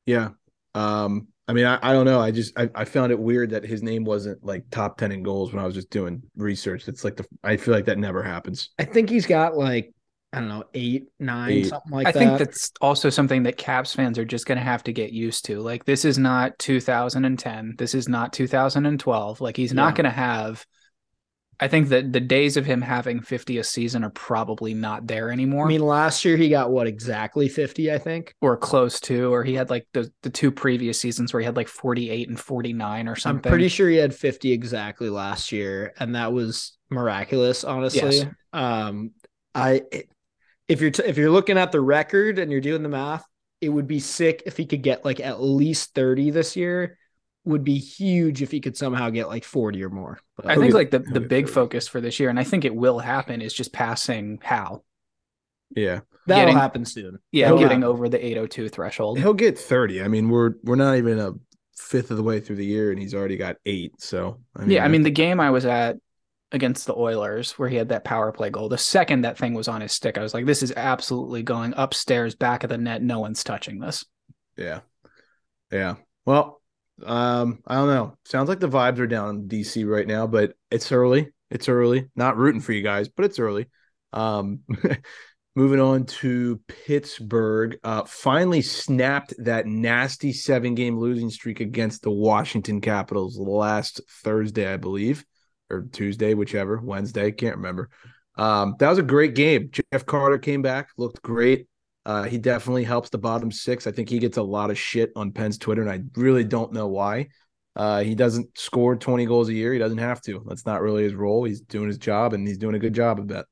yeah um I mean, I, I don't know. I just I, I found it weird that his name wasn't like top ten in goals when I was just doing research. It's like the I feel like that never happens. I think he's got like I don't know eight, nine, eight. something like I that. I think that's also something that Caps fans are just going to have to get used to. Like this is not 2010. This is not 2012. Like he's yeah. not going to have I think that the days of him having 50 a season are probably not there anymore. I mean, last year he got what exactly 50, I think, or close to, or he had like the, the two previous seasons where he had like 48 and 49 or something. I'm pretty sure he had 50 exactly last year, and that was miraculous, honestly. Yes. Um, I if you're t- if you're looking at the record and you're doing the math, it would be sick if he could get like at least 30 this year. Would be huge if he could somehow get like 40 or more. But I think like the, the big focus for this year, and I think it will happen, is just passing Howe. Yeah. that'll getting- happen soon. Yeah, He'll getting happen. over the 802 threshold. He'll get 30. I mean, we're we're not even a fifth of the way through the year and he's already got eight. So I yeah, I mean the game I was at against the Oilers where he had that power play goal. The second that thing was on his stick, I was like, this is absolutely going upstairs, back of the net. No one's touching this. Yeah. Yeah. Well, um, I don't know. Sounds like the vibes are down in DC right now, but it's early. It's early. Not rooting for you guys, but it's early. Um moving on to Pittsburgh. Uh finally snapped that nasty seven game losing streak against the Washington Capitals last Thursday, I believe, or Tuesday, whichever, Wednesday, can't remember. Um, that was a great game. Jeff Carter came back, looked great. Uh, he definitely helps the bottom six. I think he gets a lot of shit on Pens Twitter, and I really don't know why. Uh, he doesn't score 20 goals a year. He doesn't have to. That's not really his role. He's doing his job, and he's doing a good job of that.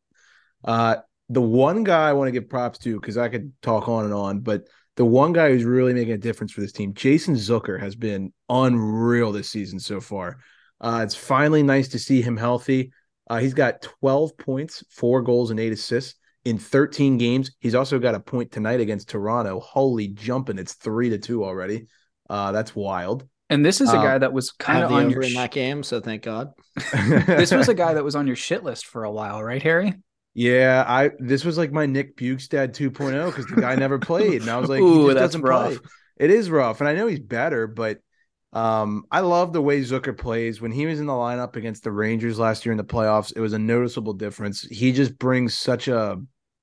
Uh, the one guy I want to give props to, because I could talk on and on, but the one guy who's really making a difference for this team, Jason Zucker, has been unreal this season so far. Uh, it's finally nice to see him healthy. Uh, he's got 12 points, four goals, and eight assists in 13 games. He's also got a point tonight against Toronto. Holy jumping. It's three to two already. Uh, that's wild. And this is a Um, guy that was kind of on over your in that game, so thank God. this was a guy that was on your shit list for a while, right, Harry? Yeah, I this was like my Nick Bjugstad 2.0 because the guy never played, and I was like, he Ooh, just that's doesn't rough. play. It is rough, and I know he's better, but um, I love the way Zucker plays. When he was in the lineup against the Rangers last year in the playoffs, it was a noticeable difference. He just brings such a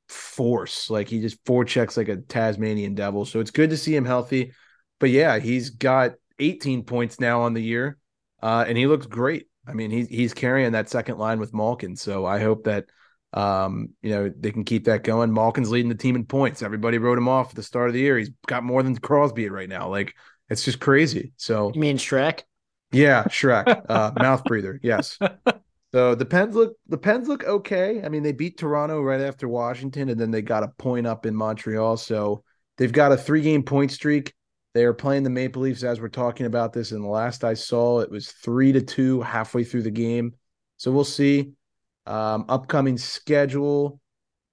force, like he just forechecks like a Tasmanian devil. So it's good to see him healthy. But yeah, he's got 18 points now on the year, uh, and he looks great. I mean, he's he's carrying that second line with Malkin. So I hope that um, you know, they can keep that going. Malkin's leading the team in points. Everybody wrote him off at the start of the year. He's got more than Crosby right now. Like it's just crazy. So You mean Shrek? yeah, Shrek, uh, mouth breather. Yes. So the Pens look the Pens look okay. I mean, they beat Toronto right after Washington, and then they got a point up in Montreal. So they've got a three game point streak. They are playing the Maple Leafs as we're talking about this. And the last I saw, it was three to two halfway through the game. So we'll see. Um, upcoming schedule.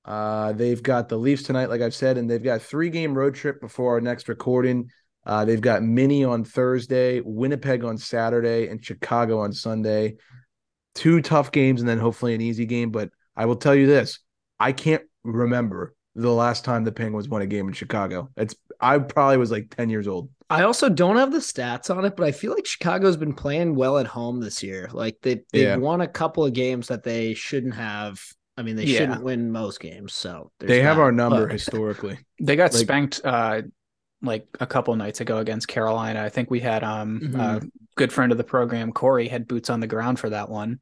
Uh, they've got the Leafs tonight, like I've said, and they've got a three game road trip before our next recording. Uh, they've got Mini on Thursday, Winnipeg on Saturday, and Chicago on Sunday. Two tough games, and then hopefully an easy game. But I will tell you this: I can't remember the last time the Penguins won a game in Chicago. It's I probably was like ten years old. I also don't have the stats on it, but I feel like Chicago's been playing well at home this year. Like they they've Yeah. won a couple of games that they shouldn't have. I mean, they Yeah. shouldn't win most games. So they have that, our number but- historically. They got Like- spanked uh like a couple nights ago against Carolina. I think we had um Mhm. a good friend of the program, Corey, had boots on the ground for that one.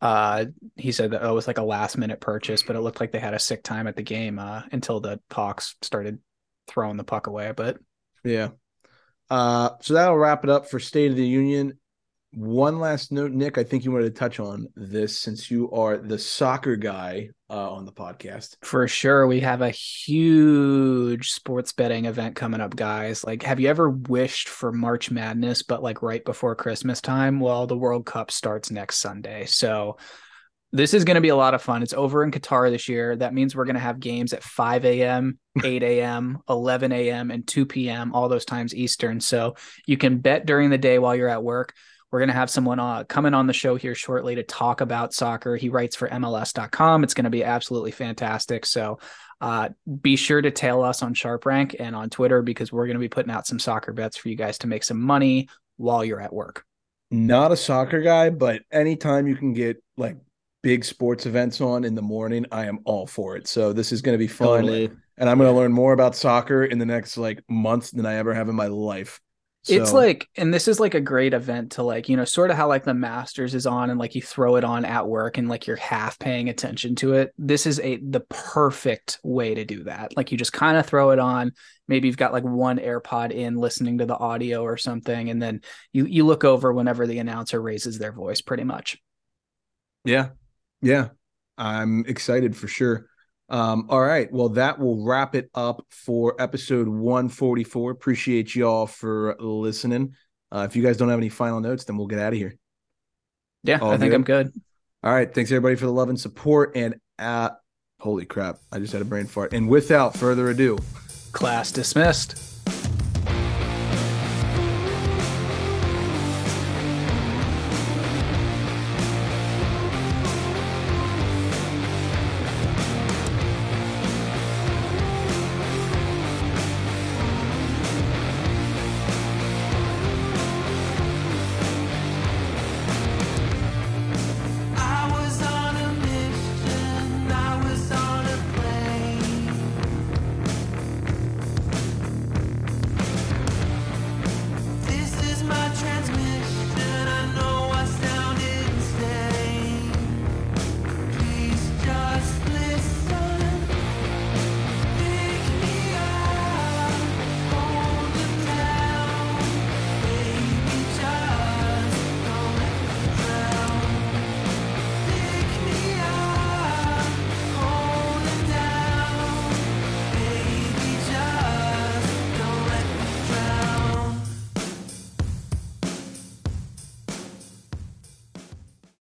Uh he said that it was like a last minute purchase, but it looked like they had a sick time at the game uh until the Hawks started throwing the puck away. But Yeah. Uh, so that'll wrap it up for State of the Union. One last note, Nick. I think you wanted to touch on this since you are the soccer guy uh, on the podcast. For sure. We have a huge sports betting event coming up, guys. Like, have you ever wished for March Madness, but like right before Christmas time? Well, the World Cup starts next Sunday. So, this is going to be a lot of fun. It's over in Qatar this year. That means we're going to have games at 5 a.m., 8 a.m., 11 a.m., and 2 p.m., all those times Eastern. So, you can bet during the day while you're at work. We're going to have someone uh, coming on the show here shortly to talk about soccer. He writes for MLS.com. It's going to be absolutely fantastic. So uh, be sure to tail us on Sharp Rank and on Twitter because we're going to be putting out some soccer bets for you guys to make some money while you're at work. Not a soccer guy, but anytime you can get like big sports events on in the morning, I am all for it. So this is going to be fun, Totally. and I'm going to learn more about soccer in the next like months than I ever have in my life. It's like, and this is like a great event to like, you know, sort of how like the Masters is on and like you throw it on at work and like you're half paying attention to it. This is a the perfect way to do that. Like you just kind of throw it on. Maybe you've got like one AirPod in listening to the audio or something, and then you you look over whenever the announcer raises their voice, pretty much. Yeah. Yeah. I'm excited for sure. Um, all right. Well, that will wrap it up for episode 144. Appreciate y'all for listening. Uh, if you guys don't have any final notes, then we'll get out of here. Yeah, All I think good? I'm good. All right. Thanks everybody for the love and support. And uh, holy crap, I just had a brain fart. And without further ado, Class dismissed.